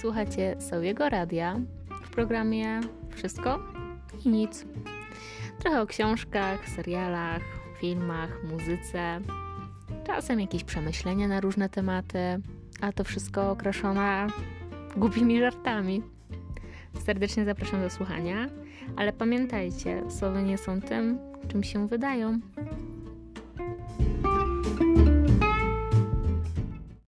Słuchacie Sowiego Radia w programie Wszystko i Nic. Trochę o książkach, serialach, filmach, muzyce, czasem jakieś przemyślenia na różne tematy, a to wszystko okraszone głupimi żartami. Serdecznie zapraszam do słuchania, ale pamiętajcie, słowy nie są tym, czym się wydają.